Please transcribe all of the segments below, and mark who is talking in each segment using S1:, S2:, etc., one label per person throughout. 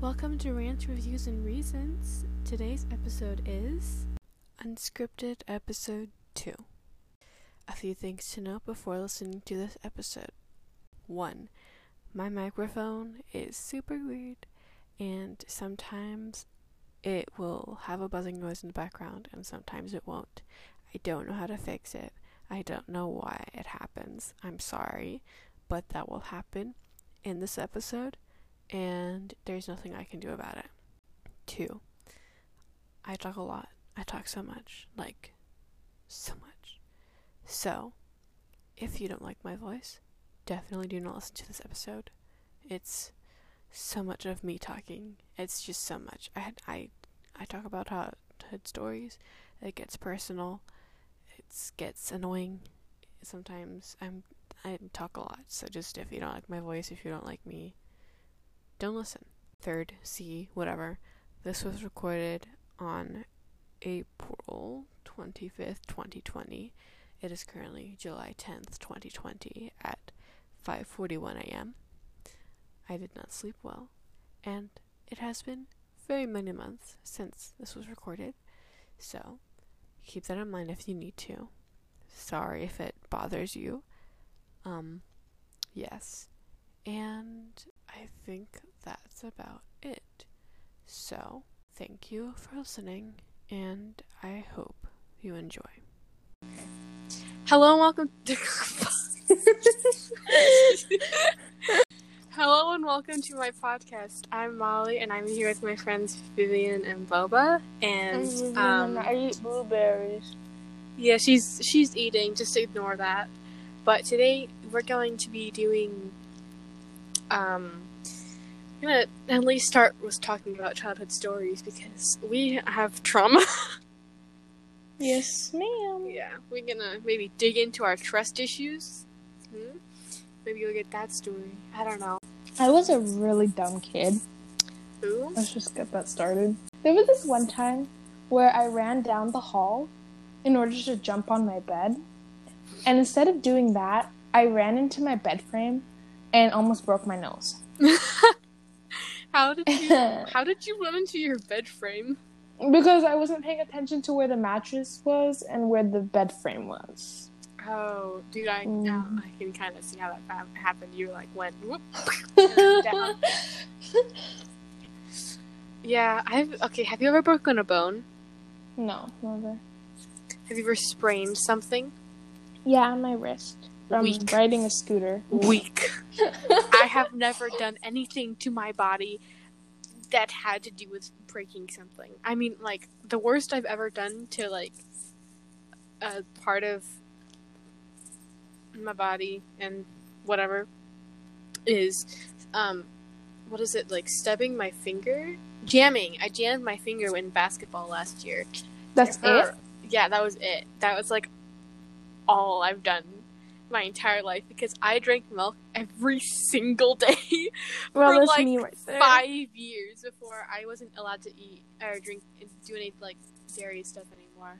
S1: Welcome to Rants, Reviews, and Reasons. Today's episode is Unscripted Episode 2. A few things to note before listening to this episode. 1. My microphone is super weird, and sometimes it will have a buzzing noise in the background, and sometimes it won't. I don't know how to fix it. I don't know why it happens. I'm sorry, but that will happen in this episode and there's nothing I can do about it. Two, I talk a lot. I talk so much. Like, so much. So, if you don't like my voice, definitely do not listen to this episode. It's so much of me talking. It's just so much. I I I talk about childhood stories. It gets personal. It gets annoying. Sometimes I'm I talk a lot. So just if you don't like my voice, if you don't like me, don't listen. Third, C, whatever. This was recorded on April 25th, 2020. It is currently July 10th, 2020 at 5:41 a.m. I did not sleep well, and it has been very many months since this was recorded. So, keep that in mind if you need to. Sorry if it bothers you. Um yes. And I think that's about it. So, thank you for listening, and I hope you enjoy. Hello and welcome to. Hello and welcome to my podcast. I'm Molly, and I'm here with my friends Vivian and Boba. And um,
S2: I eat blueberries.
S1: Yeah, she's she's eating. Just ignore that. But today we're going to be doing um I'm gonna at least start with talking about childhood stories because we have trauma.
S2: yes, ma'am.
S1: Yeah, we're gonna maybe dig into our trust issues. Hmm? Maybe you'll get that story. I don't know.
S2: I was a really dumb kid.
S1: Who?
S2: Let's just get that started. There was this one time where I ran down the hall in order to jump on my bed. And instead of doing that, I ran into my bed frame and almost broke my nose.
S1: how did you how did you run into your bed frame?
S2: Because I wasn't paying attention to where the mattress was and where the bed frame was.
S1: Oh, dude, I
S2: Mm.
S1: now I can kind of see how that happened. You like went whoop down. Yeah, I've okay. Have you ever broken a bone?
S2: no, never.
S1: Have you ever sprained something?
S2: Yeah, on my wrist. From
S1: Weak.
S2: riding a scooter.
S1: Weak. I have never done anything to my body that had to do with breaking something. I mean, like the worst I've ever done to like a part of my body and whatever is um what is it like stubbing my finger jamming i jammed my finger in basketball last year
S2: That's it?
S1: Yeah that was it that was like all i've done my entire life because i drank milk every single day
S2: Well,
S1: for like
S2: me right
S1: five years before i wasn't allowed to eat or drink and do any like dairy stuff anymore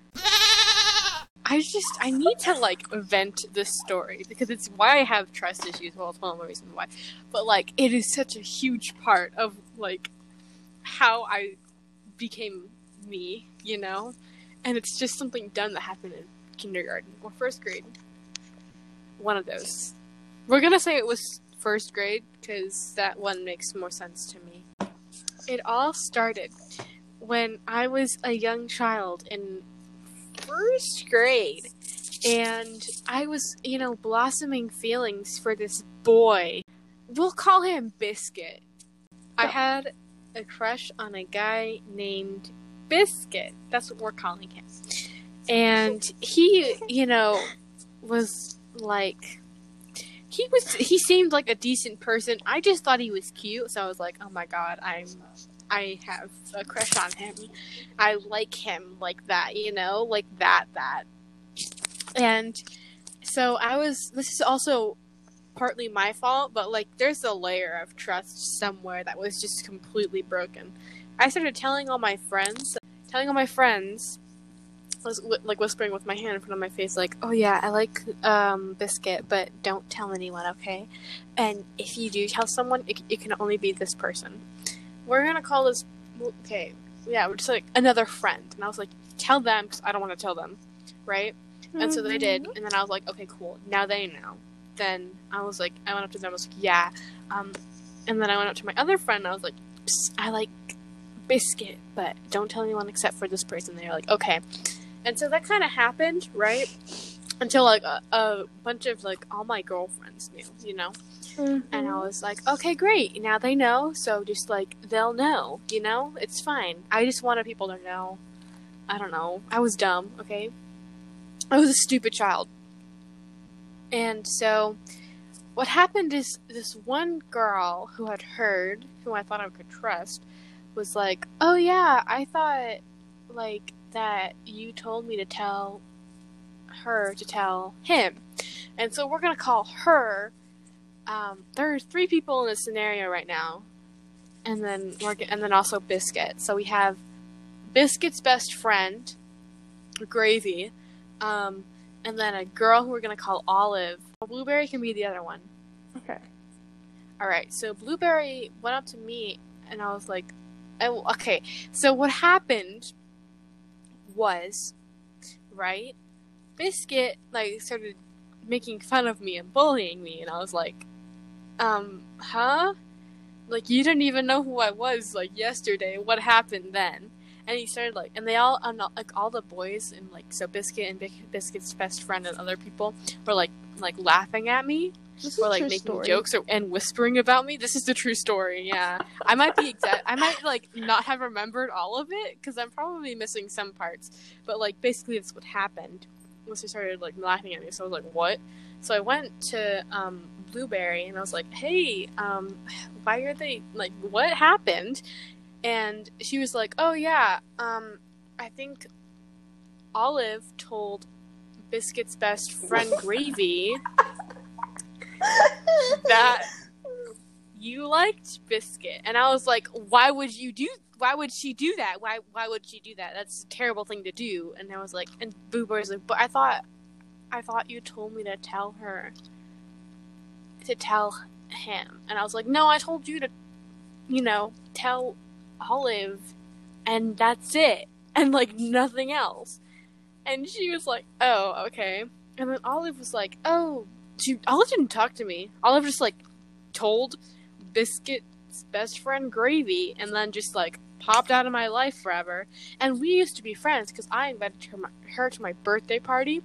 S1: I just I need to like vent this story because it's why I have trust issues. Well, it's one of the reasons why, but like it is such a huge part of like how I became me, you know, and it's just something done that happened in kindergarten or first grade. One of those. We're gonna say it was first grade because that one makes more sense to me. It all started when I was a young child in first grade and I was, you know, blossoming feelings for this boy. We'll call him Biscuit. I had a crush on a guy named Biscuit. That's what we're calling him. And he, you know, was like he was he seemed like a decent person. I just thought he was cute, so I was like, "Oh my god, I'm I have a crush on him. I like him like that, you know, like that, that. And so I was, this is also partly my fault, but like there's a layer of trust somewhere that was just completely broken. I started telling all my friends, telling all my friends, like whispering with my hand in front of my face, like, "Oh yeah, I like um, biscuit, but don't tell anyone, okay? And if you do tell someone, it, it can only be this person." we're gonna call this okay, yeah, we're just like another friend, and I was like, tell them because I don't want to tell them, right? And so they did, and then I was like, okay, cool. Now they know. Then I was like, I went up to them. I was like, yeah. Um, and then I went up to my other friend. and I was like, I like biscuit, but don't tell anyone except for this person. They're like, okay. And so that kind of happened, right? Until like a, a bunch of like all my girlfriends knew, you know. And I mm-hmm. was like, okay, great. Now they know, so just like they'll know, you know? It's fine. I just wanted people to know. I don't know. I was dumb, okay? I was a stupid child. And so what happened is this one girl who had heard, who I thought I could trust, was like, "Oh yeah, I thought like that you told me to tell her to tell him." And so we're going to call her um, there's three people in this scenario right now, and then we're g- and then also Biscuit. So we have Biscuit's best friend, Gravy, um, and then a girl who we're gonna call Olive. Blueberry can be the other one.
S2: Okay.
S1: All right. So Blueberry went up to me, and I was like, oh, "Okay." So what happened was, right? Biscuit like started making fun of me and bullying me, and I was like, um, huh? Like you didn't even know who I was like yesterday. What happened then? And he started like, and they all, like all the boys and like so Biscuit and Biscuit's best friend and other people were like like laughing at me
S2: This is
S1: or like making
S2: story.
S1: jokes or, and whispering about me. This is the true story. Yeah, I might be exact. I might like not have remembered all of it because I'm probably missing some parts. But like basically, that's what happened. Once they started like laughing at me. So I was like, "What?" So I went to um, Blueberry and I was like, "Hey, um, why are they like? What happened?" And she was like, "Oh yeah, um, I think Olive told Biscuit's best friend Gravy." That you liked biscuit. And i was like why would you do why would she do that? Why why would she do that? That's a terrible thing to do. And i was like and boo was like but i thought i thought you told me to tell her to tell him. And i was like no i told you to you know tell olive and that's it. And like nothing else. And she was like oh okay. And then olive was like oh she Olive didn't talk to me. Olive just like told Biscuit's best friend Gravy, and then just like popped out of my life forever. And we used to be friends because I invited her, her to my birthday party,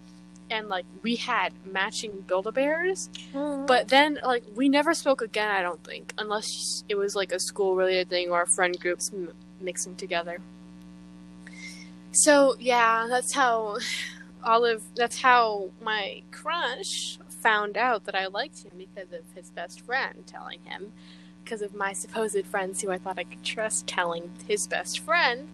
S1: and like we had matching Build a Bears. But then like we never spoke again. I don't think, unless it was like a school related thing or friend groups m- mixing together. So yeah, that's how Olive. That's how my crush found out that I liked him because of his best friend telling him, because of my supposed friends who I thought I could trust telling his best friend.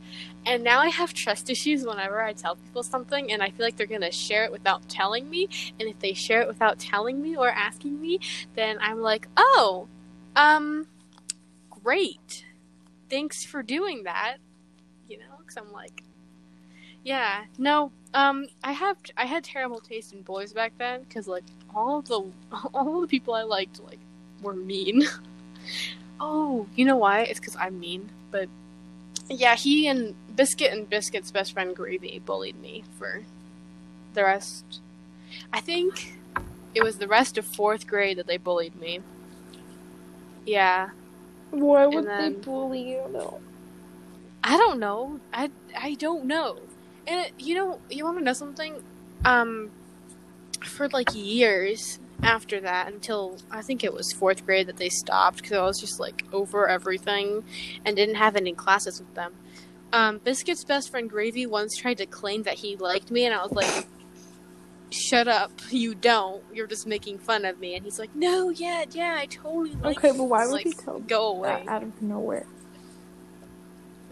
S1: And now I have trust issues whenever I tell people something, and I feel like they're gonna share it without telling me. And if they share it without telling me or asking me, then I'm like, oh, um, great. Thanks for doing that. You know, because I'm like, yeah, no, um, I have I had terrible taste in boys back then because like all of the all of the people I liked like were mean. oh, you know why? It's because I'm mean. But yeah, he and Biscuit and Biscuit's best friend Gravy bullied me for the rest. I think it was the rest of fourth grade that they bullied me. Yeah,
S2: Why would
S1: then-
S2: they bully you though?
S1: I don't know. I I don't know. And it, you know, you want to know something? Um, for like years after that, until I think it was fourth grade that they stopped because I was just like over everything and didn't have any classes with them. Um, Biscuit's best friend Gravy once tried to claim that he liked me, and I was like, "Shut up! You don't. You're just making fun of me." And he's like, "No, yeah, yeah, I totally like."
S2: Okay, but why would
S1: Like,
S2: he tell
S1: Go away.
S2: out of nowhere?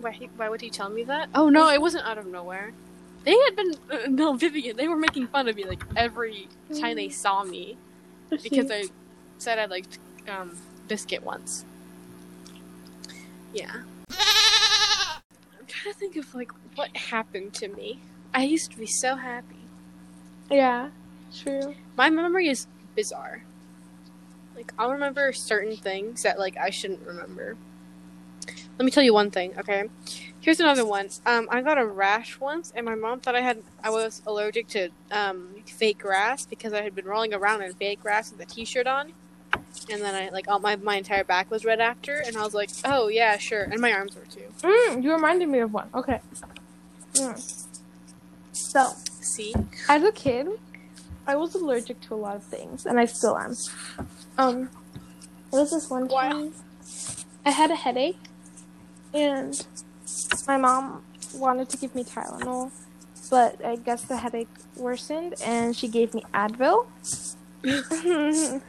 S1: Why, why would he tell me that? Oh no, it wasn't out of nowhere. They had been uh, no Vivian. They were making fun of me like every time they saw me because I said I liked um, biscuit once. Yeah. I'm trying to think of like what happened to me. I used to be so happy.
S2: yeah, true.
S1: My memory is bizarre. Like I'll remember certain things that like I shouldn't remember. let me tell you one thing, okay? Here's another one. Um, I got a rash once, and my mom thought I had I was allergic to um fake grass because I had been rolling around in fake grass with a t-shirt on, and then I like all my my entire back was red after, and I was like, oh yeah, sure, and my arms were too.
S2: Mm, you reminded me of one. Okay. Mm. So,
S1: See,
S2: as a kid, I was allergic to a lot of things, and I still am. Um, there was this one
S1: Wow.
S2: time I had a headache, and my mom wanted to give me Tylenol, but I guess the headache worsened, and she gave me Advil.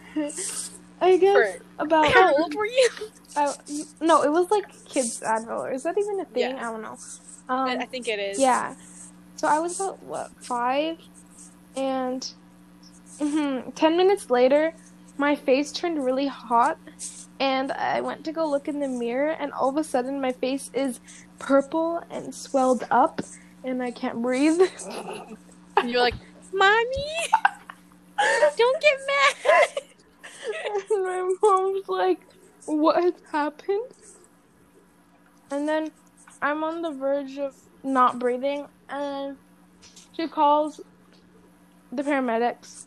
S2: I guess
S1: For-
S2: about
S1: how old were you?
S2: I, no, it was like kids Advil. Is that even a thing?
S1: Yeah.
S2: I don't know. Um,
S1: I, I think it is.
S2: yeah. So I was about what five, and mhm, ten minutes later, my face turned really hot, and I went to go look in the mirror, and all of a sudden my face is purple and swelled up, and I can't breathe.
S1: And you're like, mommy, don't get mad.
S2: and my mom's like, "What happened?" And then I'm on the verge of not breathing, and she calls the paramedics.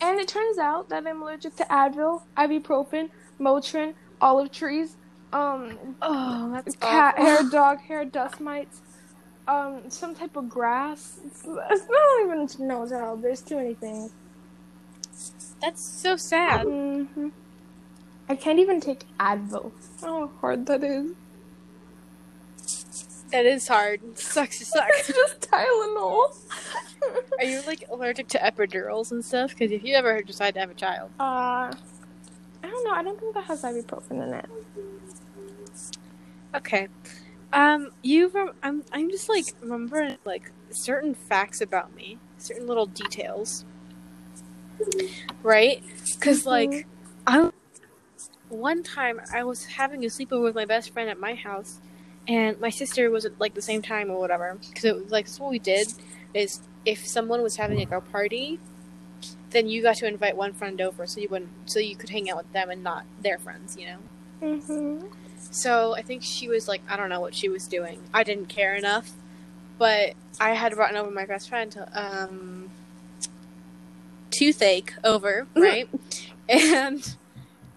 S2: And it turns out that I'm allergic to Advil, ibuprofen, Motrin, olive trees, um,
S1: Oh, that's
S2: cat
S1: awful.
S2: hair, dog hair, dust mites, um, some type of grass. It's, I don't even know what the hell. There's too many things.
S1: That's so sad.
S2: hmm I can't even take Advil. Oh, how hard that is.
S1: That is hard. It sucks. It
S2: It's
S1: sucks.
S2: just Tylenol.
S1: Are you like allergic to epidurals and stuff? Because if you ever decide to have a child,
S2: uh, I don't know. I don't think that has ibuprofen in it.
S1: Okay. Um, you. I'm. I'm just like remembering like certain facts about me, certain little details, right? Because like, I. One time I was having a sleepover with my best friend at my house, and my sister was at like the same time or whatever. Because it was like so what we did is if someone was having like a party, then you got to invite one friend over, so you wouldn't, so you could hang out with them and not their friends, you know.
S2: Mm-hmm.
S1: So I think she was like, I don't know what she was doing. I didn't care enough, but I had brought over my best friend, um, Toothache, over, right? and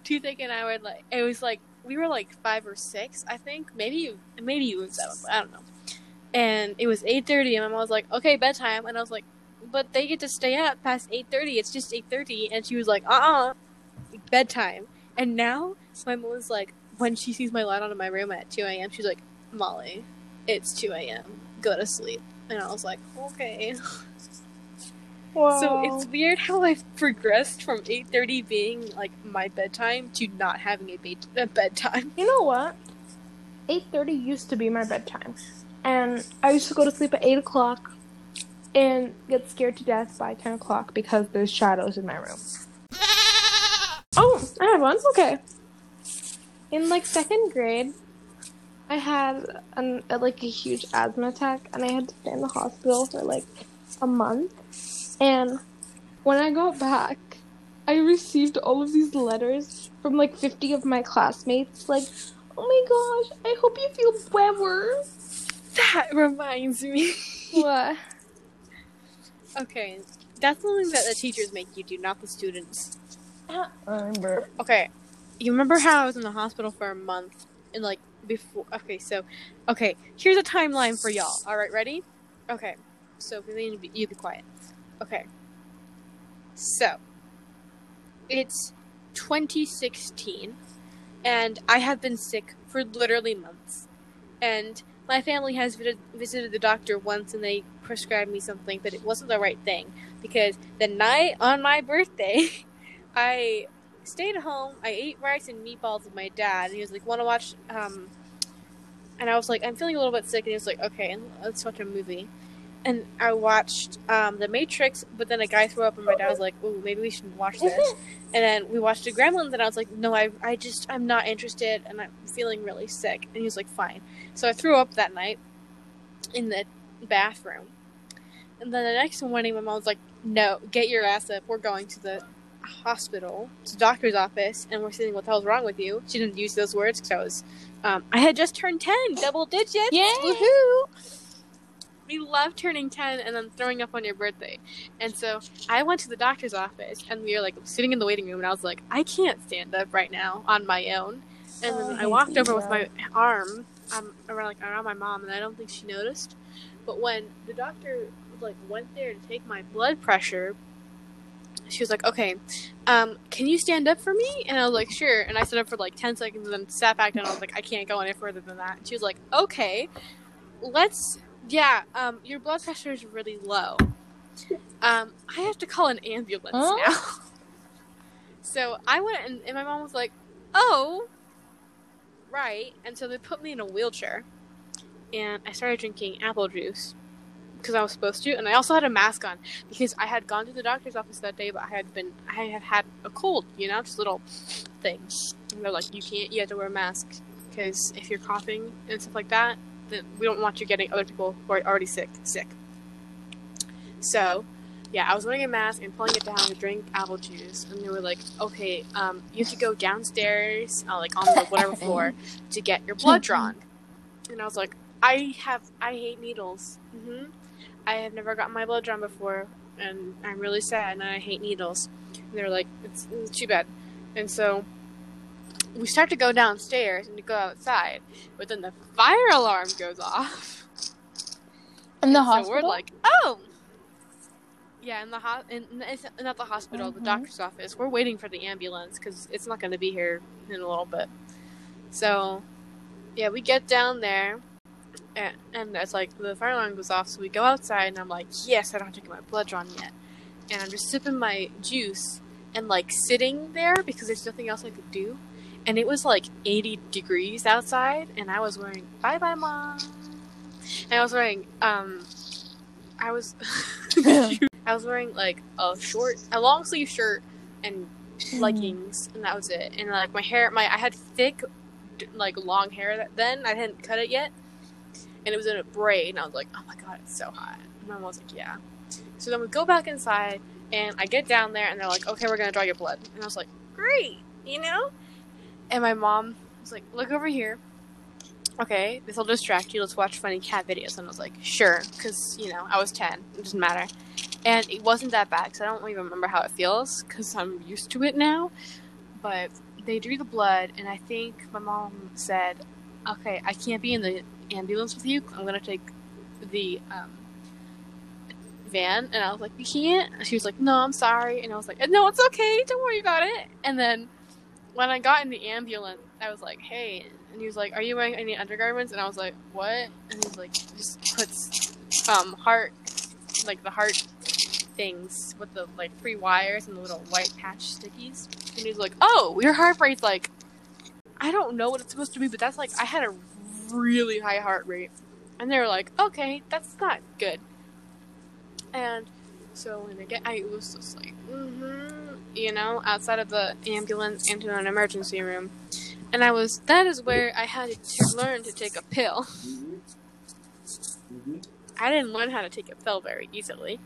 S1: Toothache and I were like, it was like we were like five or six, I think, maybe you maybe even seven, but I don't know. And it was eight thirty, and my mom was like, "Okay, bedtime," and I was like, "But they get to stay up past eight thirty. It's just eight thirty. And she was like, "Uh, uh bedtime." And now my mom was like, when she sees my light on in my room at two a.m., she's like, "Molly, it's two a.m. Go to sleep." And I was like, "Okay."
S2: Wow.
S1: So it's weird how I've progressed from 8:30 being like my bedtime to not having a, bed- a bedtime.
S2: You know what? Eight thirty used to be my bedtime, and I used to go to sleep at eight o'clock, and get scared to death by ten o'clock because there's shadows in my room. Oh, I had one. Okay. In like second grade, I had an a, like a huge asthma attack, and I had to stay in the hospital for like a month. And when I got back, I received all of these letters from like 50 of my classmates, like, oh my gosh, I hope you feel better.
S1: That reminds me.
S2: What?
S1: okay, that's something that the teachers make you do, not the students.
S2: I.
S1: Okay, you remember how I was in the hospital for a month and like before? Okay, so okay, here's a timeline for y'all. All right, ready? Okay, so you be, you be quiet. Okay, so it's 2016, and I have been sick for literally months, and my family has visited the doctor once, and they prescribed me something, but it wasn't the right thing because the night on my birthday, I stayed home. I ate rice and meatballs with my dad, and he was like, "Want to watch?" Um, and I was like, "I'm feeling a little bit sick," and he was like, "Okay, let's watch a movie." And I watched um, The Matrix, but then a guy threw up, and my dad was like, "Ooh, maybe we should watch this." and then we watched The Gremlins, and I was like, "No, I, I just, I'm not interested, and I'm feeling really sick." And he was like, "Fine." So I threw up that night in the bathroom, and then the next morning, my mom was like, "No, get your ass up. We're going to the hospital, to doctor's office, and we're saying, "What the hell's wrong with you?" She didn't use those words because I was, um, I had just turned ten, double digits.
S2: Yay!
S1: Woohoo! We love turning ten and then throwing up on your birthday. And so I went to the doctor's office, and we were like sitting in the waiting room, and I was like, "I can't stand up right now on my own." And then
S2: I
S1: I walked over with my arm um, around like around my mom, and I don't think she noticed. But when the doctor like went there to take my blood pressure, she was like, "Okay, um, can you stand up for me?" And I was like, "Sure." And I stood up for like ten seconds, and then sat back down. I was like, "I can't go any further than that." And she was like, "Okay, let's." Yeah, um, your blood pressure is really low. Um, I have to call an ambulance
S2: Huh?
S1: now. so I went, and, and my mom was like, "Oh, right." And so they put me in a wheelchair, and I started drinking apple juice because I was supposed to, and I also had a mask on because I had gone to the doctor's office that day, but I had been, I had had a cold, you know, just little things. And they're like, you can't, you have to wear a mask because if you're coughing and stuff like that, then we don't want you getting other people who are already sick sick. So, yeah, I was wearing a mask and pulling it down to drink apple juice, and they were like, okay, um, you have to go downstairs, uh, like on the whatever floor, to get your blood drawn. And I was like, I have, I hate needles. hmm I have never gotten my blood drawn before, and I'm really sad, and I hate needles. And they're like, it's, it's too bad. And so we start to go downstairs and to go outside, but then the fire alarm goes off.
S2: In the
S1: so
S2: hospital.
S1: we're like, oh. Yeah, in the ho- in, in, not the hospital, the
S2: Mhm.
S1: doctor's office. We're waiting for the ambulance because it's not going to be here in a little bit. So, yeah, we get down there, and, and it's like the fire alarm goes off. So we go outside, and I'm like, yes, I don't have to get my blood drawn yet. And I'm just sipping my juice and like sitting there because there's nothing else I could do. And it was like 80 degrees outside, and I was wearing bye bye mom. And I was wearing um, I was I was wearing like a short, a long sleeve shirt and leggings, and that was it. And like my hair, my I had thick, like long hair then I hadn't cut it yet, and it was in a braid. And I was like, oh my god, it's so hot. And my mom was like, yeah. So then we go back inside, and I get down there, and they're like, okay, we're gonna draw your blood. And I was like, great, you know. And my mom was like, look over here. Okay, this will distract you. Let's watch funny cat videos. And I was like, sure, because you know I was ten. It doesn't matter. And it wasn't that bad because I don't even remember how it feels because I'm used to it now. But they drew the blood, and I think my mom said, "Okay, I can't be in the ambulance with you. I'm gonna take the um, van." And I was like, "You can't." She was like, "No, I'm sorry." And I was like, "No, it's okay. Don't worry about it." And then when I got in the ambulance, I was like, "Hey," and he was like, "Are you wearing any undergarments?" And I was like, "What?" And he's like, "Just puts um heart, like the heart things with the like three wires and the little white patch stickies." And he's like, "Oh, your heart rate's like, I don't know what it's supposed to be, but that's like I had a really high heart rate." And they were like, "Okay, that's not good." And so when I get, I was just like, mm-hmm, you know, outside of the ambulance into an emergency room. And I was, that is where I had to learn to take a pill. I didn't learn how to take a pill very easily.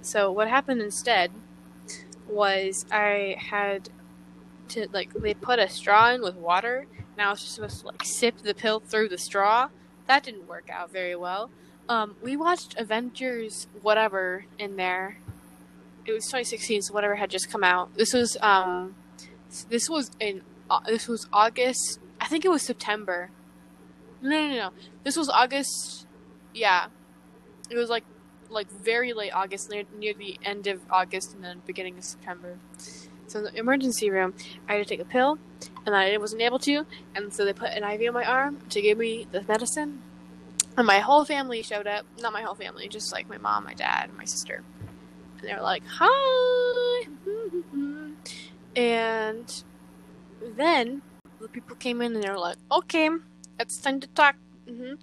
S1: So what happened instead was I had to, like, they put a straw in with water, and I was just supposed to, like, sip the pill through the straw. That didn't work out very well. Um, we watched Avengers whatever in there. It was 2016, so whatever had just come out. This was um, this was in uh, this was August. I think it was September. No, no, no, no. This was August. Yeah, it was like like very late August, near, near the end of August and then beginning of September. So in the emergency room, I had to take a pill, and I wasn't able to, and so they put an IV on my arm to give me the medicine. And my whole family showed up. Not my whole family, just like my mom, my dad, and my sister. And they were like, "Hi," and then the people came in and they were like, "Okay, it's time to talk." hmm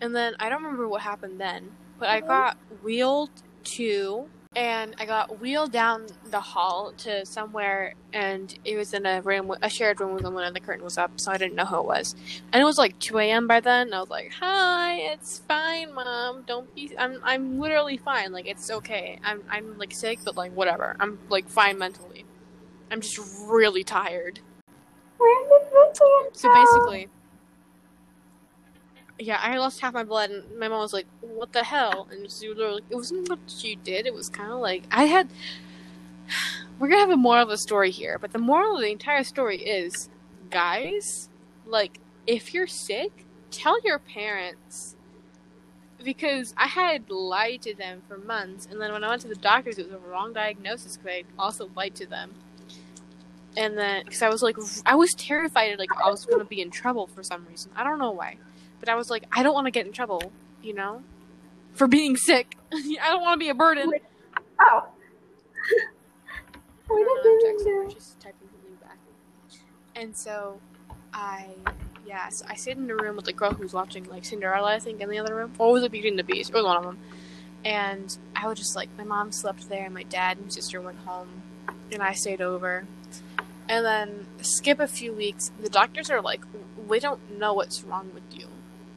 S1: And then I don't remember what happened then, but I got wheeled to and I got wheeled down the hall to somewhere, and it was in a room, a shared room with someone, and the curtain was up, so I didn't know who it was. And it was like 2 a.m. by then. And I was like, "Hi, it's fine, mom. Don't be. I'm I'm literally fine. Like it's okay. I'm I'm like sick, but like whatever. I'm like fine mentally. I'm just really tired." So basically, yeah, I lost half my blood, and my mom was like, "What the hell?" And she was like, "It wasn't what you did. It was kind of like I had." We're gonna have a moral of the story here, but the moral of the entire story is, guys, like if you're sick, tell your parents. Because I had lied to them for months, and then when I went to the doctors, it was a wrong diagnosis. Because I also lied to them, and then because I was like, I was terrified, like I was gonna be in trouble for some reason. I don't know why. But I was like, I don't want to get in trouble, you know, for being sick. I don't want to be a burden.
S3: Oh.
S1: Don't know, I'm her, typing something back. And so, I yeah, so I stayed in the room with the girl who was watching like Cinderella, I think, in the other room, or was it Beauty and the Beast? It was one of them. And I was just like, my mom slept there, and my dad and sister went home, and I stayed over. And then skip a few weeks, the doctors are like, we don't know what's wrong with you.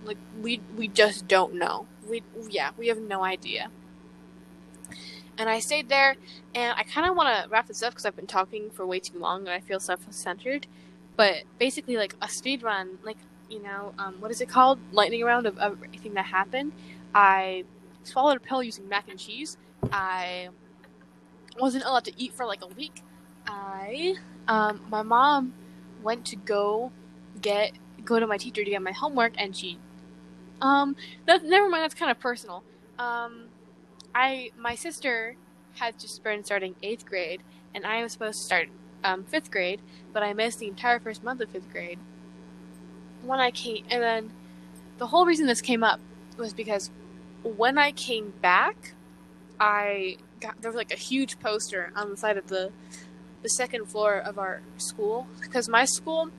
S1: Like we we just don't know. We yeah, we have no idea. And I stayed there, and I kind of want to wrap this up because I've been talking for way too long, and I feel self-centered. But basically, like a speed run, like you know, um, what is it called? Lightning round of, everything that happened. I swallowed a pill using mac and cheese. I wasn't allowed to eat for like a week. I, um, my mom went to go get go to my teacher to get my homework, and she um, that never mind. That's kind of personal. Um, I my sister had just been starting eighth grade, and I was supposed to start um, fifth grade, but I missed the entire first month of fifth grade. When I came, and then the whole reason this came up was because when I came back, I got there was like a huge poster on the side of the the second floor of our school because my school,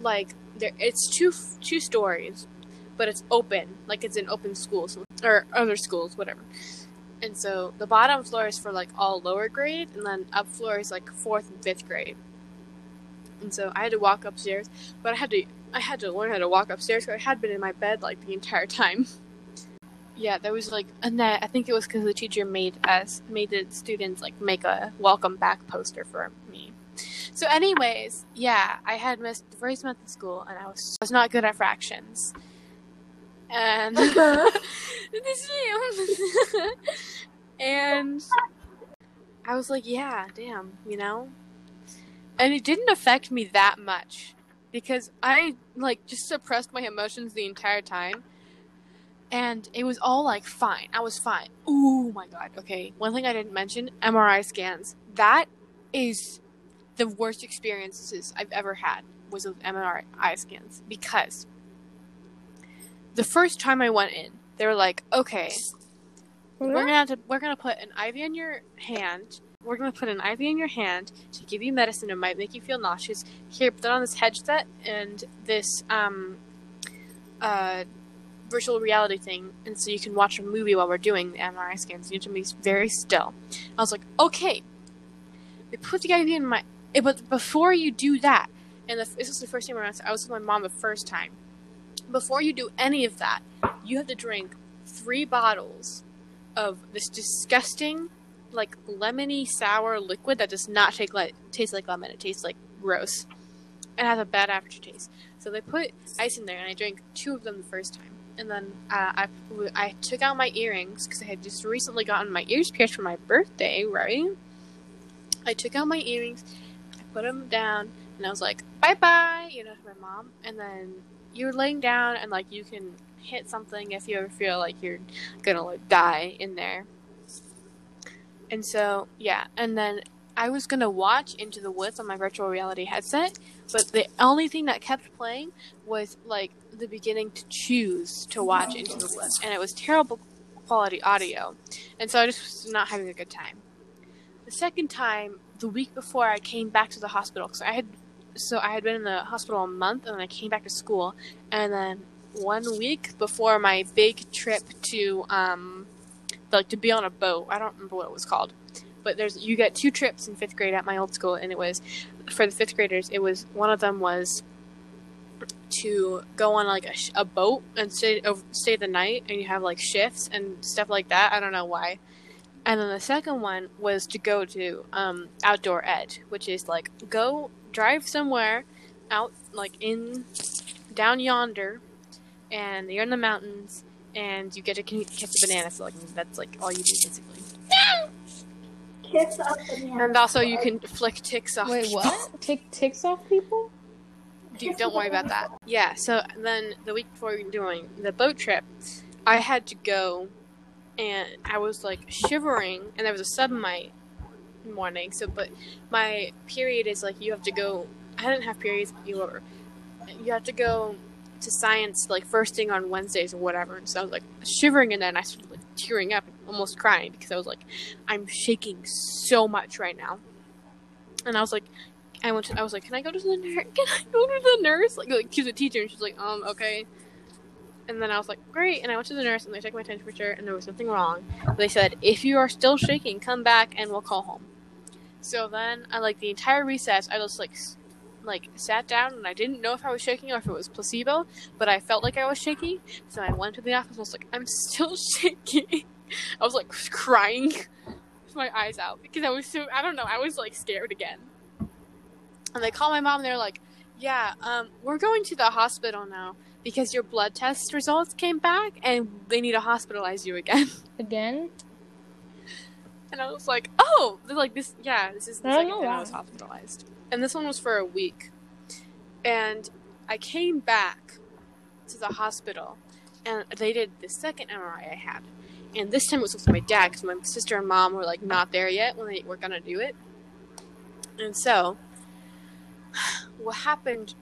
S1: like there, it's two two stories but it's open, like it's an open school, so, or other schools, whatever. And so the bottom floor is for like all lower grade, and then up floor is like fourth and fifth grade. And so I had to walk upstairs, but I had to I had to learn how to walk upstairs because I had been in my bed like the entire time. yeah, there was like, and that I think it was because the teacher made us made the students like make a welcome back poster for me. So, anyways, yeah, I had missed the first month of school, and I was was not good at fractions and and I was like, yeah, damn, you know. And it didn't affect me that much because I like just suppressed my emotions the entire time. And it was all like fine. I was fine. Oh my god. Okay. One thing I didn't mention, MRI scans. That is the worst experiences I've ever had was with MRI scans because the first time I went in, they were like, "Okay, we're gonna have to, we're gonna put an IV in your hand. We're gonna put an IV in your hand to give you medicine. It might make you feel nauseous. Here, put on this headset and this um, uh, virtual reality thing, and so you can watch a movie while we're doing the MRI scans. You need to be very still." I was like, "Okay." They put the IV in my, but before you do that, and the, this was the first time I was with my mom the first time before you do any of that, you have to drink three bottles of this disgusting, like lemony sour liquid that does not take like taste like lemon. It tastes like gross. It has a bad aftertaste. So they put ice in there, and I drank two of them the first time. And then uh, I I took out my earrings because I had just recently gotten my ears pierced for my birthday, right? I took out my earrings, I put them down, and I was like, "Bye bye," you know, to my mom. And then you're laying down and like you can hit something if you ever feel like you're gonna like die in there. And so yeah, and then I was gonna watch Into the Woods on my virtual reality headset, but the only thing that kept playing was like the beginning to choose to watch Into the Woods, and it was terrible quality audio, and so I just was not having a good time. The second time, the week before I came back to the hospital, because I had so I had been in the hospital a month, and then I came back to school, and then one week before my big trip to um, like to be on a boat. I don't remember what it was called, but there's you get two trips in fifth grade at my old school, and it was for the fifth graders. It was one of them was to go on like a, a boat and stay over, stay the night, and you have like shifts and stuff like that. I don't know why. And then the second one was to go to um, outdoor ed, which is like go drive somewhere out like in down yonder, and you're in the mountains, and you get to c- catch a banana. So like that's like all you do basically.
S3: Kiss up the
S1: And also you can flick ticks off.
S2: Wait,
S1: people.
S2: what? Take ticks off people?
S1: Dude, don't worry about that. Yeah, so then the week before we were doing the boat trip, I had to go and I was like shivering and there was a sub in my morning. So, but my period is like you have to go. I didn't have periods, you were. You have to go to science like first thing on Wednesdays or whatever. And so I was like shivering and then I started like tearing up, almost crying because I was like, I'm shaking so much right now. And I was like, I went to, I was like, can I go to the nurse? Can I go to the nurse? Like, like she's a teacher, and she's like, um, okay. And then I was like, great. And I went to the nurse, and they took my temperature, and there was nothing wrong. They said, if you are still shaking, come back, and we'll call home. So then, I like the entire recess, I just like, like sat down, and I didn't know if I was shaking or if it was placebo, but I felt like I was shaking. So I went to the office. and I was like, I'm still shaking. I was like crying, with my eyes out because I was so I don't know. I was like scared again. And they call my mom. They're like, "Yeah, um, we're going to the hospital now because your blood test results came back, and they need to hospitalize you again."
S2: Again?
S1: And I was like, "Oh, they're like this. Yeah, this is the
S2: I
S1: second time I was hospitalized, and this one was for a week." And I came back to the hospital, and they did the second MRI I had, and this time it was with my dad because my sister and mom were like not there yet when they were gonna do it. And so, what happened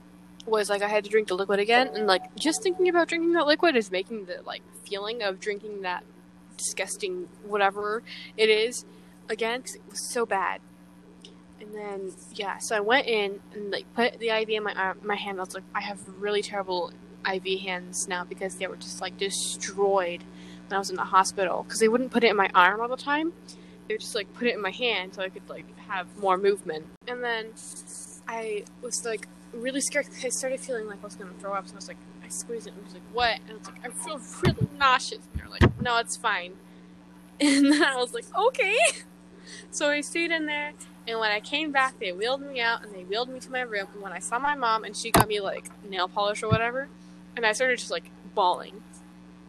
S1: was like I had to drink the liquid again, and like just thinking about drinking that liquid is making the like feeling of drinking that disgusting whatever it is again 'cause it was so bad. And then yeah, so I went in and like put the IV in my arm, my hand. I was like, I have really terrible IV hands now because they were just like destroyed when I was in the hospital because they wouldn't put it in my arm all the time. They would just like put it in my hand so I could like have more movement. And then I was like really scared because I started feeling like I was gonna throw up. So I was like, I squeezed it and I was like, what? And I was like, I feel really nauseous. And they're like, no, it's fine. And then I was like, okay. So I stayed in there. And when I came back, they wheeled me out and they wheeled me to my room. And when I saw my mom and she got me like nail polish or whatever, and I started just like bawling.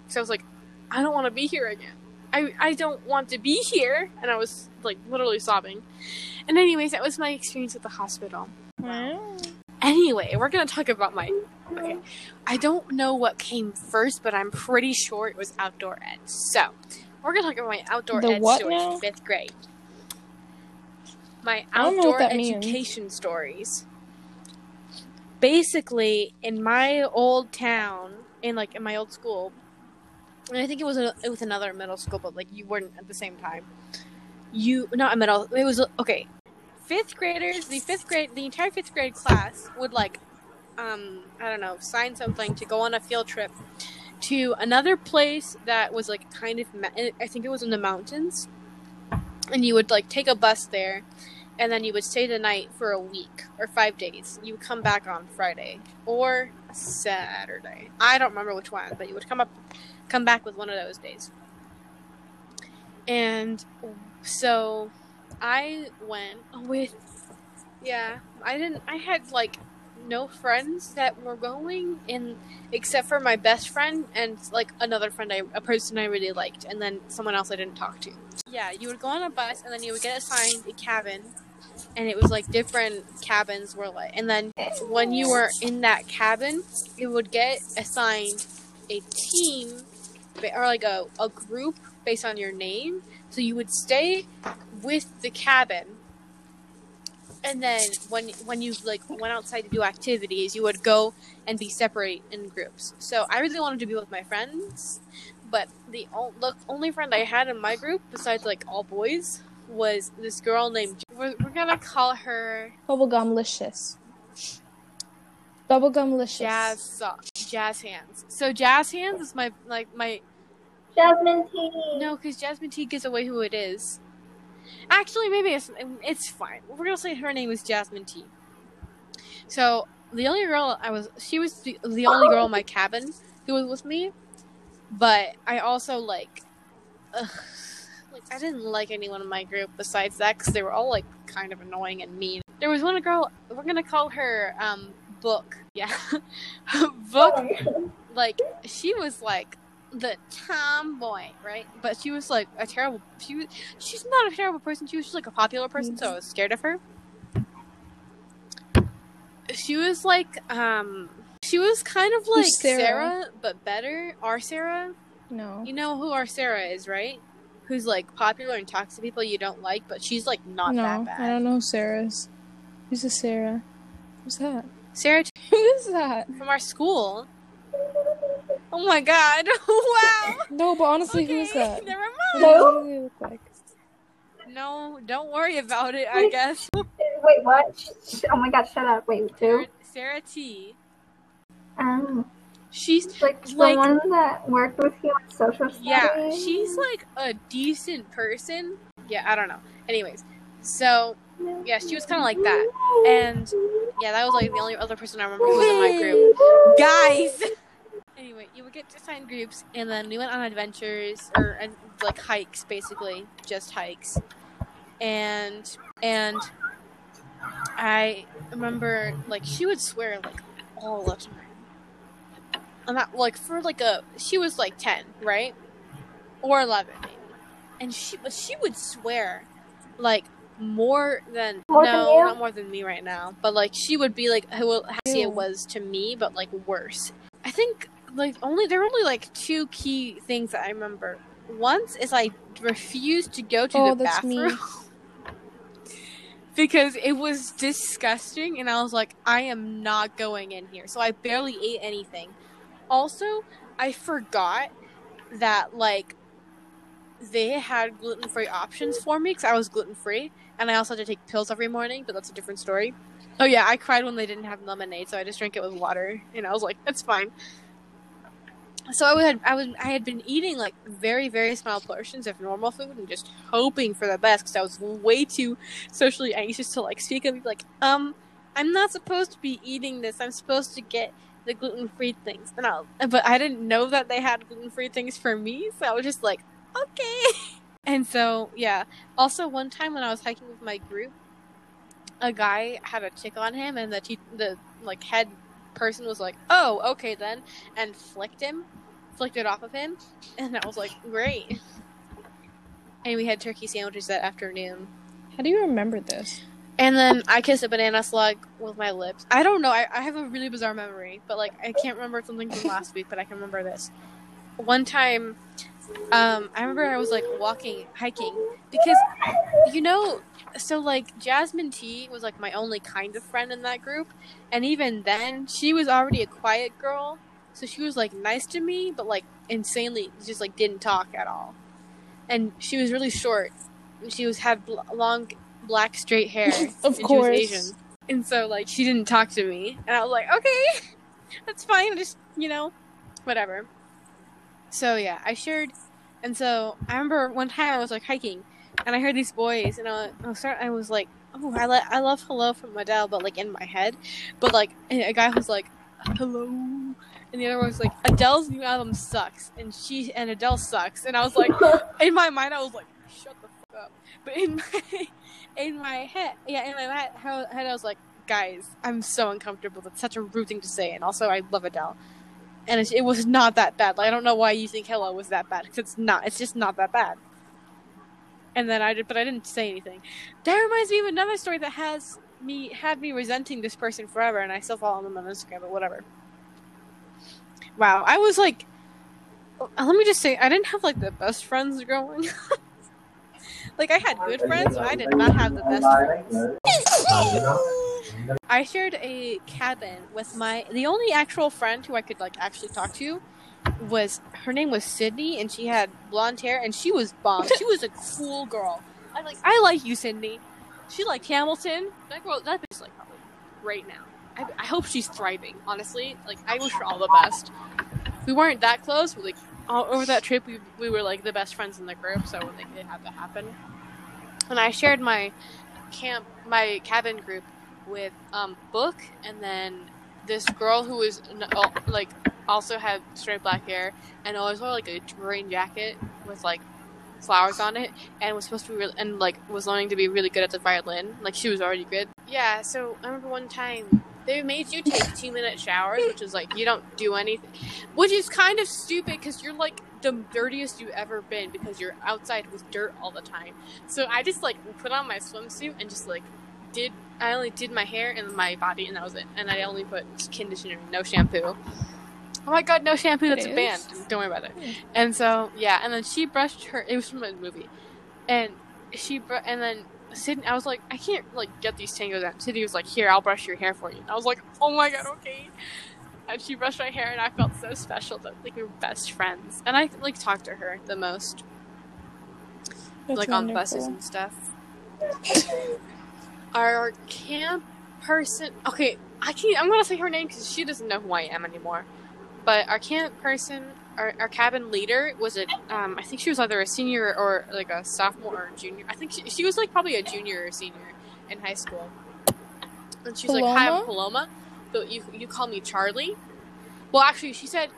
S1: So I was like, I don't want to be here again. I, I don't want to be here. And I was like literally sobbing. And, anyways, that was my experience at the hospital. Anyway, we're going to talk about my. Okay. I don't know what came first, but I'm pretty sure it was outdoor ed. So, we're going to talk about my outdoor
S2: The
S1: ed
S2: what
S1: stories
S2: now?
S1: in fifth grade. My
S2: I don't know what
S1: outdoor
S2: that means.
S1: education stories. Basically, in my old town, in like in my old school, and I think it was a, it was another middle school, but like you weren't at the same time. You not a middle. It was okay. Fifth graders, the fifth grade, the entire fifth grade class would like, um, I don't know, sign something to go on a field trip to another place that was like kind of. I think it was in the mountains, and you would like take a bus there, and then you would stay the night for a week or five days. You would come back on Friday or Saturday. I don't remember which one, but you would come up, come back with one of those days. And so I went with, yeah, I didn't, I had like no friends that were going in except for my best friend and like another friend I a person I really liked and then someone else I didn't talk to. Yeah, you would go on a bus and then you would get assigned a cabin and it was like different cabins were like and then when you were in that cabin you would get assigned a team or like a, a group based on your name so you would stay with the cabin and then when when you like went outside to do activities you would go and be separate in groups so i really wanted to be with my friends but the, only friend i had in my group besides like all boys was this girl named we're, we're gonna call her
S2: Bubblegum licious. Bubblegum licious.
S1: jazz jazz hands so jazz hands is my like my
S3: Jasmine T.
S1: No, because Jasmine T gives away who it is. Actually, maybe it's it's fine. We're gonna say her name is Jasmine T. So the only girl I was, she was the, the only girl in my cabin who was with me. But I also like, ugh, like I didn't like anyone in my group besides that because they were all like kind of annoying and mean. There was one girl. We're gonna call her um Book. Yeah, Book like she was like the tomboy, right? But she was like a terrible. She was, she's not a terrible person. She was just like a popular person, so I was scared of her. She was like, um, she was kind of like
S2: Sarah?
S1: Sarah? but better. Our Sarah,
S2: No.
S1: you know who our Sarah is, right? Who's like popular and talks to people you don't like, but she's like not that bad.
S2: I don't know Sarah's. Who's a Sarah? Who's that?
S1: Sarah
S2: Who is that?
S1: from our school. Oh my god! wow.
S2: No, but honestly, who is
S1: Okay,
S2: that?
S1: Never mind.
S3: Who?
S2: do they look like?
S1: No, don't worry about it. I guess.
S3: Wait, what? Sh- sh- Oh my god, shut up. Wait,
S1: Sarah,
S3: who?
S1: Sarah T.
S3: Um,
S1: She's
S3: like the
S1: Like-
S3: one that worked with you on social studies.
S1: yeah, she's like a decent person. Yeah, I don't know. Anyways, so yeah, she was kind of like that, and yeah, that was like the only other person I remember who was in my group. Guys. You would get to sign groups, and then we went on adventures or and like hikes, basically just hikes, and and I remember like she would swear like all the time. And that like for like a she was like ten, right? Or eleven maybe. And she but she would swear like more than
S3: More
S1: no,
S3: you?
S1: not more than me right now. But like she would be like see it was to me, but like worse. I think like only there were only like two key things that I remember. Once is I refused to go to
S2: Oh,
S1: the bathroom. because it was disgusting and I was like, I am not going in here. So I barely ate anything. Also, I forgot that like they had gluten free options for me because I was gluten free, and I also had to take pills every morning, but that's a different story. Oh yeah, I cried when they didn't have lemonade, so I just drank it with water, and I was like, "That's fine. So I had I was I had been eating like very very small portions of normal food and just hoping for the best because I was way too socially anxious to like speak and be like, um, I'm not supposed to be eating this. I'm supposed to get the gluten free things, and I but I didn't know that they had gluten free things for me, so I was just like, okay. And so yeah. Also, one time when I was hiking with my group, a guy had a tick on him, and the te- the like head person was like, "Oh, okay then," and flicked him, flicked it off of him, and I was like, "Great." And we had turkey sandwiches that afternoon.
S2: How do you remember this?
S1: And then I kissed a banana slug with my lips. I don't know. I, I have a really bizarre memory, but like I can't remember something from last week, but I can remember this. One time, um, I remember I was like walking, hiking, because you know, so like Jasmine T was like my only kind of friend in that group, and even then she was already a quiet girl, so she was like nice to me, but like insanely just like didn't talk at all, and she was really short. She was had bl- long black straight hair.
S2: Of
S1: and
S2: course.
S1: She was Asian. And so like she didn't talk to me. And I was like, okay, that's fine. Just you know, whatever. So yeah, I shared and so I remember one time I was like hiking and I heard these boys and I, I was start I was like, Oh, I le- I love hello from Adele, but like in my head. But like a guy was like, Hello and the other one was like, Adele's new album sucks and she and Adele sucks and I was like in my mind I was like, Shut the fuck up. But in my in my head, yeah, in my head, I was like, guys, I'm so uncomfortable. That's such a rude thing to say, and also I love Adele, and it was not that bad. Like I don't know why you think "Hello" was that bad because it's not. It's just not that bad. And then I did, but I didn't say anything. That reminds me of another story that has me had me resenting this person forever, and I still follow them on Instagram, but whatever. Wow, I was like, uh, let me just say, I didn't have like the best friends growing. like I had good friends, but I did not have the best friends. I shared a cabin with my the only actual friend who I could like actually talk to was her name was Sydney and she had blonde hair and she was bomb. She was a cool girl. I like I like you, Sydney. She liked Hamilton. That girl that bitch like probably right now. I, I hope she's thriving. Honestly, like I wish her all the best. We weren't that close, but like all over that trip, we we were like the best friends in the group, so like it had to happen. And I shared my camp, my cabin group with um Book, and then this girl who was like also had straight black hair and always wore like a green jacket with like flowers on it, and was supposed to be really, and like was learning to be really good at the violin. Like she was already good. Yeah. So I remember one time they made you take two minute showers, which is like you don't do anything, which is kind of stupid because you're like the dirtiest you've ever been because you're outside with dirt all the time. So I just like put on my swimsuit and just like did I only did my hair and my body and that was it. And I only put conditioner, no shampoo. Oh my god, no shampoo, that's a ban.
S2: is?
S1: Don't worry about it. And so yeah, and then she brushed her it was from a movie. And she br- and then Sydney I was like, I can't like get these tangles out. Sydney was like, Here, I'll brush your hair for you. And I was like, Oh my god, okay. And she brushed my hair and I felt so special that like we were best friends. And I like talked to her the most.
S2: That's
S1: like on buses and stuff. Our camp person. Okay, I can't. I'm gonna say her name because she doesn't know who I am anymore. But our camp person, our, our cabin leader, was a. Um, I think she was either a senior or like a sophomore or junior. I think she, she was like probably a junior or senior in high school. And she's like, "Hi, I'm Paloma, but you you call me Charlie." Well, actually, she said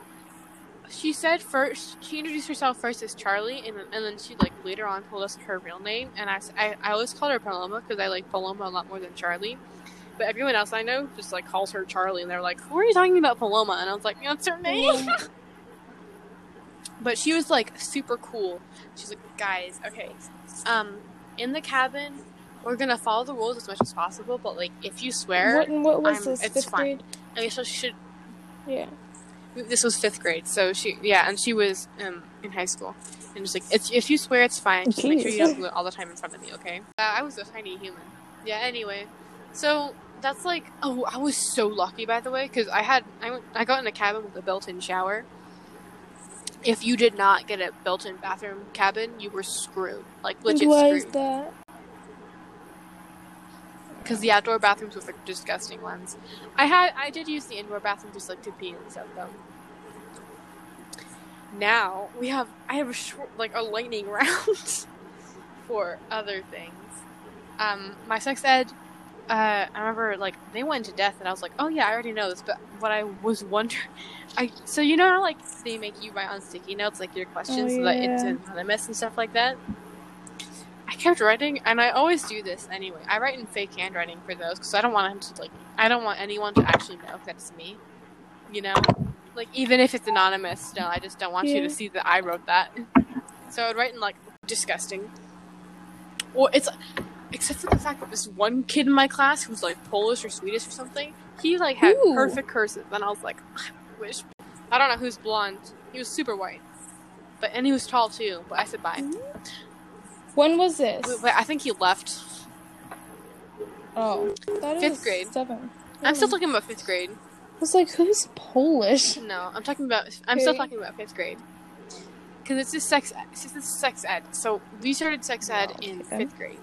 S1: she said first she introduced herself first as Charlie, and, and then she like later on told us her real name. And I, I, I always called her Paloma because I like Paloma a lot more than Charlie. But everyone else I know just like calls her Charlie, and they're like, "Who are you talking about, Paloma?" And I was like, "That's her name." but she was like super cool. She's like, "Guys, okay, um, in the cabin." We're gonna follow the rules as much as possible, but like if you swear,
S2: What, what was
S1: I'm-
S2: this?
S1: it's
S2: Fifth
S1: fine.
S2: grade?
S1: I guess I should
S2: Yeah.
S1: this was fifth grade, so she yeah, and she was um in high school, and just like it's, if you swear, it's fine. Just make sure you don't do it all the time in front of me, okay? Uh, I was a tiny human. Yeah. Anyway, so that's like oh, I was so lucky by the way because I had I went, I got in a cabin with a built-in shower. If you did not get a built-in bathroom cabin, you were screwed. Like legit
S2: why is that?
S1: Because the outdoor bathrooms were the disgusting ones. I had I did use the indoor bathroom just like to pee and stuff though. Now we have I have a short like a lightning round for other things. Um, my sex ed. Uh, I remember like they went to death, and I was like, "Oh yeah, I already know this." But what I was wondering, I so you know how like they make you write on sticky notes like your questions
S2: Oh,
S1: so that it's anonymous and stuff like that. I kept writing, and I always do this anyway. I write in fake handwriting for those because I don't want him to like. I don't want anyone to actually know that it's me. You know, like even if it's anonymous, still, I just don't want you to see that I wrote that. So I would write in like disgusting. Or it's except for the fact that this one kid in my class who was like Polish or Swedish or something. He like had
S2: Ooh.
S1: perfect cursive, and I was like, I wish. I don't know who's blonde. He was super white, but and he was tall too. But I said bye.
S2: When was this?
S1: Wait, wait, I think he left.
S2: Oh, that
S1: Fifth grade.
S2: Seven.
S1: I'm still
S2: Oh.
S1: talking about fifth grade.
S2: I was like, who's Polish?
S1: No, I'm talking about. I'm still talking about fifth grade. Because it's just sex. It's just sex ed. So we started sex ed
S2: Oh,
S1: in
S2: okay.
S1: fifth grade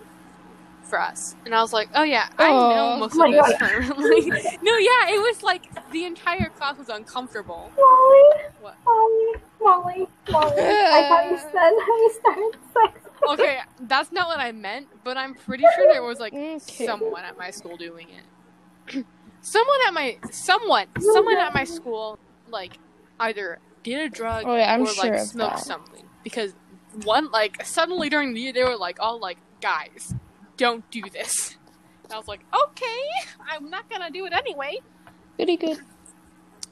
S1: for us, and I was like, oh yeah, I
S2: Oh.
S1: know most
S3: Oh
S1: of this.
S3: God.
S1: no, yeah, it was like the entire class was uncomfortable.
S3: Molly,
S1: What?
S3: Molly, Molly, Molly. I thought you said you started sex.
S1: Okay, that's not what I meant, but I'm pretty sure there was like
S2: Okay.
S1: someone at my school doing it. someone at my someone someone at my school like either did a drug
S2: Oh yeah,
S1: or
S2: sure
S1: like smoked
S2: that.
S1: something because one like suddenly during the year they were like all like guys don't do this. And i was like okay i'm not gonna do it anyway.
S2: Pretty good.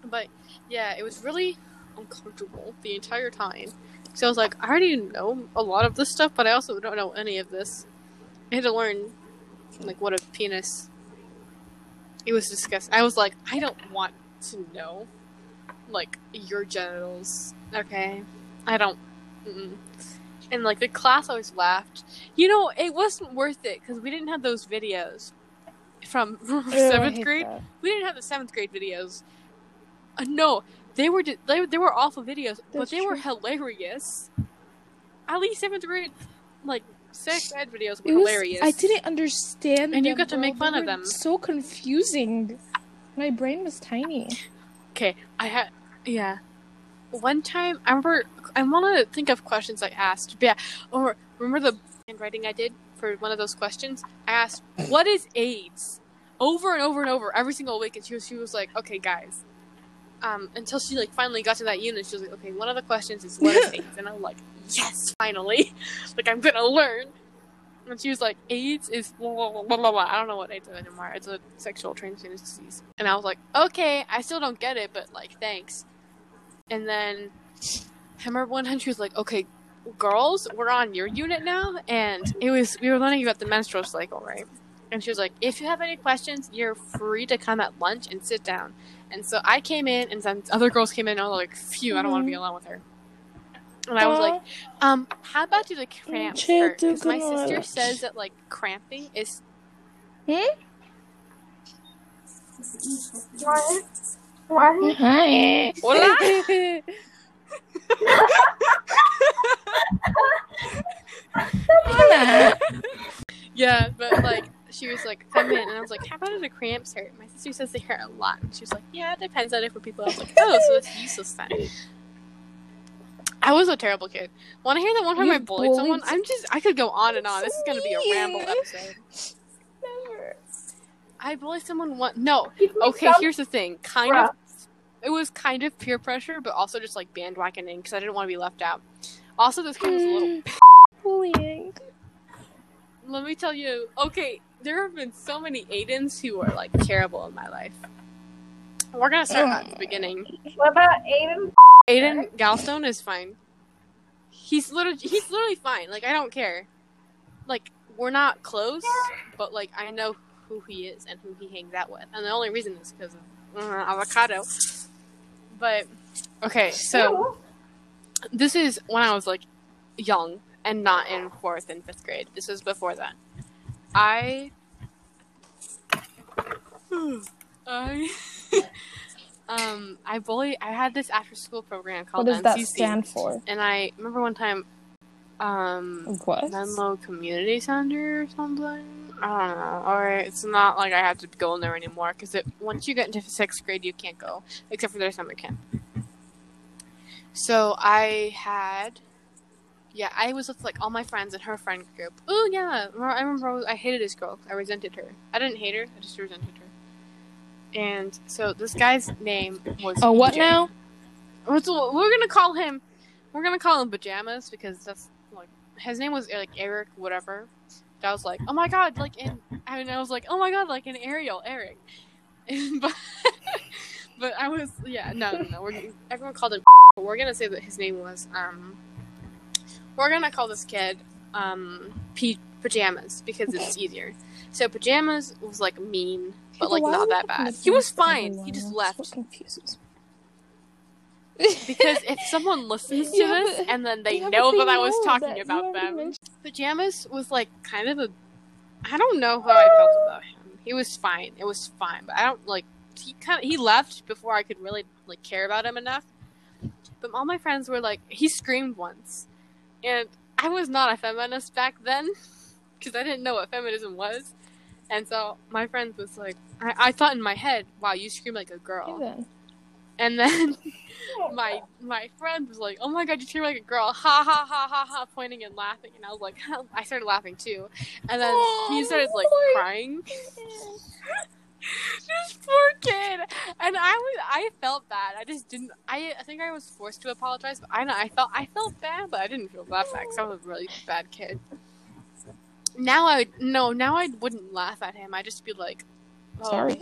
S1: but yeah it was really uncomfortable the entire time. So i was like i already know a lot of this stuff but i also don't know any of this. I had to learn like what a penis. It was disgusting i was like i don't want to know like your genitals okay? I don't mm-mm. And like the class always laughed you know it wasn't worth it because we didn't have those videos from seventh
S2: hate
S1: grade
S2: that.
S1: we didn't have the seventh grade videos. Uh, no, they were they, they were awful videos, but
S2: That's
S1: they were hilarious. At least seventh grade, like sex ed videos were
S2: was-
S1: hilarious.
S2: I didn't understand.
S1: And you got to make fun of them.
S2: So confusing. My brain was tiny.
S1: Okay, I had yeah. One time I remember I want to think of questions I asked. But yeah, or remember the handwriting I did for one of those questions? I asked, "What is AIDS?" over and over and over every single week, and she was she was like, "Okay, guys." Um, until she like finally got to that unit, she was like, "Okay, one of the questions is what is AIDS?" And I'm like, "Yes, finally! like I'm gonna learn." And she was like, "AIDS is blah blah blah blah blah." I don't know what AIDS is anymore. It's a sexual transmitted disease. And I was like, "Okay, I still don't get it, but like, thanks." And then I remember one time she was like, "Okay, girls, we're on your unit now," and it was we were learning about the menstrual cycle, right? And she was like, "If you have any questions, you're free to come at lunch and sit down." And so I came in, and some other girls came in, and I was like, "Phew, I don't want to be alone with her." And I was like, "Um, how about do the cramps hurt?" Because my sister says that like cramping is
S2: Hmm?
S3: What? What?
S2: Hi.
S1: Hola. Yeah, but like she was like feminine, and I was like, "How about do the cramps hurt?" My sister says they hurt a lot, and she was like, "Yeah, it depends on different people." I was like, "Oh, so it's useless then." I was a terrible kid. Want to hear that one time
S2: You
S1: I bullied someone? I'm just I could go on and on. This is gonna be a ramble episode.
S2: Never.
S1: I bullied someone one. No, okay. Here's the thing. Kind of. It was kind of peer pressure, but also just like bandwagoning because I didn't want to be left out. Also, this kid was a little
S2: Bullying.
S1: let me tell you, okay, there have been so many Aidens who are like terrible in my life. We're gonna start at the beginning.
S3: What about Aiden?
S1: Aiden Galstone is fine. He's literally he's literally fine. Like I don't care. Like we're not close, but like I know who he is and who he hangs out with, and the only reason is because of uh, avocado. But okay, so this is when I was like young and not in fourth and fifth grade. This was before that. I I um I bully I had this after school program called
S2: What
S1: called
S2: does that
S1: NCC.
S2: stand for?
S1: And I remember one time um
S2: What?
S1: Menlo Community Center or something. I don't know. Or it's not like I have to go in there anymore because it once you get into sixth grade, you can't go except for their summer camp. So I had, yeah, I was with like all my friends and her friend group. Oh yeah, I remember I hated this girl. I resented her. I didn't hate her. I just resented her. And so this guy's name was.
S2: Oh, what now?
S1: We're we're gonna call him. We're gonna call him pajamas because that's like his name was like Eric, whatever. I was like, oh my god, like in, and I was like, oh my god, like an Ariel, Eric. but but I was yeah, no, no, no. We're, everyone called him. But we're gonna say that his name was um. We're gonna call this kid um P- pajamas because it's easier. So pajamas was like mean, but like not that bad. He was fine. He just left
S2: What confuses
S1: because if someone listens to
S2: Yeah,
S1: this and then they
S2: Yeah,
S1: know
S2: they
S1: that I was talking about them, pajamas was like kind of a. I don't know how I felt about him. He was fine. It was fine, but I don't like. He kind of he left before I could really like care about him enough. But all my friends were like, he screamed once, and I was not a feminist back then because I didn't know what feminism was. And so my friends was like, I, I thought in my head, wow, you scream like a girl. And then my my friend was like, "Oh my god, you treat me like a girl!" Ha ha ha ha ha, pointing and laughing, and I was like, I started laughing too, and then he oh started like
S2: Oh,
S1: crying. this poor kid, and I was I felt bad. I just didn't. I I think I was forced to apologize, but I know I felt I felt bad, but I didn't feel bad because I was a really bad kid. Now I would no, now I wouldn't laugh at him. I'd just be like, oh,
S2: Sorry.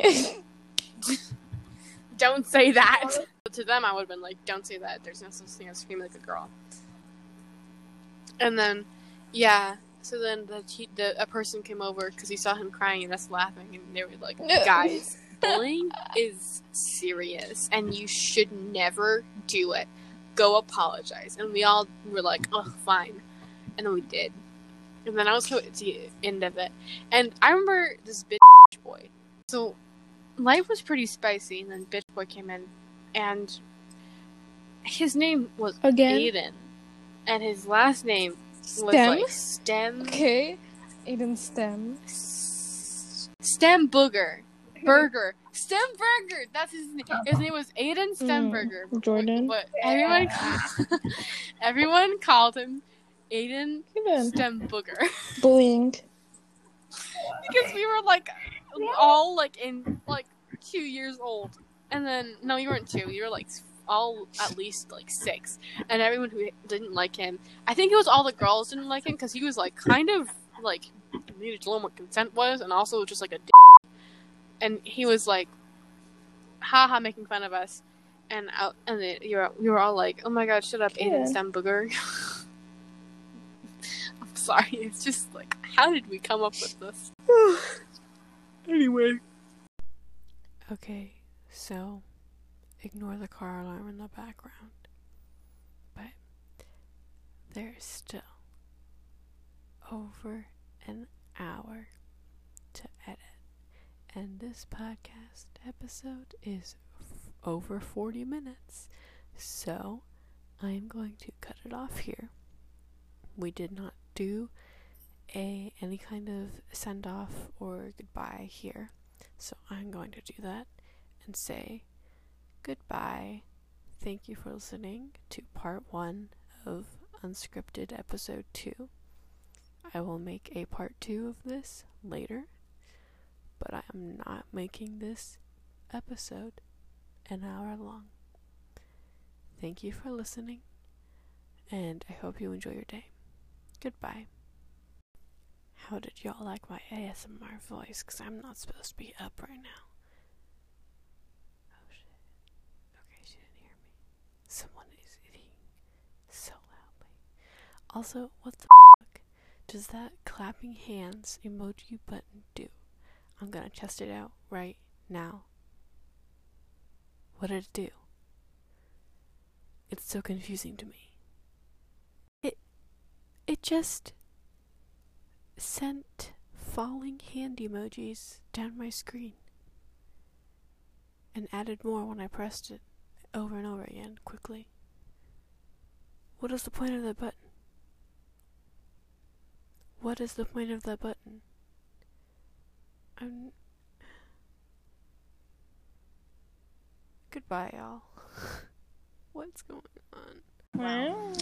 S1: Don't say that. to them, I would have been like, don't say that. There's no such thing as screaming like a girl. And then, yeah. So then the, te- the a person came over because he saw him crying and us laughing, and they were like,
S2: No.
S1: guys, bullying is serious, and you should never do it. Go apologize. And we all were like, oh, fine. And then we did. And then I was at the end of it. And I remember this bitch boy. So life was pretty spicy, and then bitch boy came in, and his name was
S2: Again?
S1: Aiden, and his last name was
S2: Stem?
S1: like Stem
S2: Okay. Aiden STEM.
S1: Stem Booger. Stemberger. Stemberger. That's his name. His name was Aiden Stemberger.
S2: Mm, Jordan.
S1: But everyone, everyone called him Aiden
S2: Even
S1: Stembooger
S2: bullying.
S1: because we were like all like in like two years old, and then no, you weren't two. You were like all at least like six, and everyone who didn't like him, I think it was all the girls didn't like him because he was like kind of like needed to learn what consent was, and also just like a. D- and he was like, haha, making fun of us, and out, and you were you were all like, oh my god, shut up, Aiden
S2: Yeah.
S1: Stem Booger. I'm sorry, it's just like, how did we come up with this? anyway. Okay, so ignore the car alarm in the background. But there's still over an hour to edit. And this podcast episode is f- over 40 minutes. So I'm going to cut it off here. We did not do a any kind of send off or goodbye here. So I'm going to do that and say goodbye. Thank you for listening to part one of Unscripted Episode 2. I will make a part two of this later, but I am not making this episode an hour long. Thank you for listening, and I hope you enjoy your day. Goodbye. How did y'all like my ASMR voice? Because I'm not supposed to be up right now. Oh shit. Okay, she didn't hear me. Someone is eating so loudly. Also, what the fuck does that clapping hands emoji button do? I'm gonna test it out right now. What did it do? It's so confusing to me. It it just sent falling hand emojis down my screen and added more when I pressed it over and over again quickly. What is the point of that button? What is the point of that button? I'm. Goodbye, y'all. What's going on?
S2: Wow.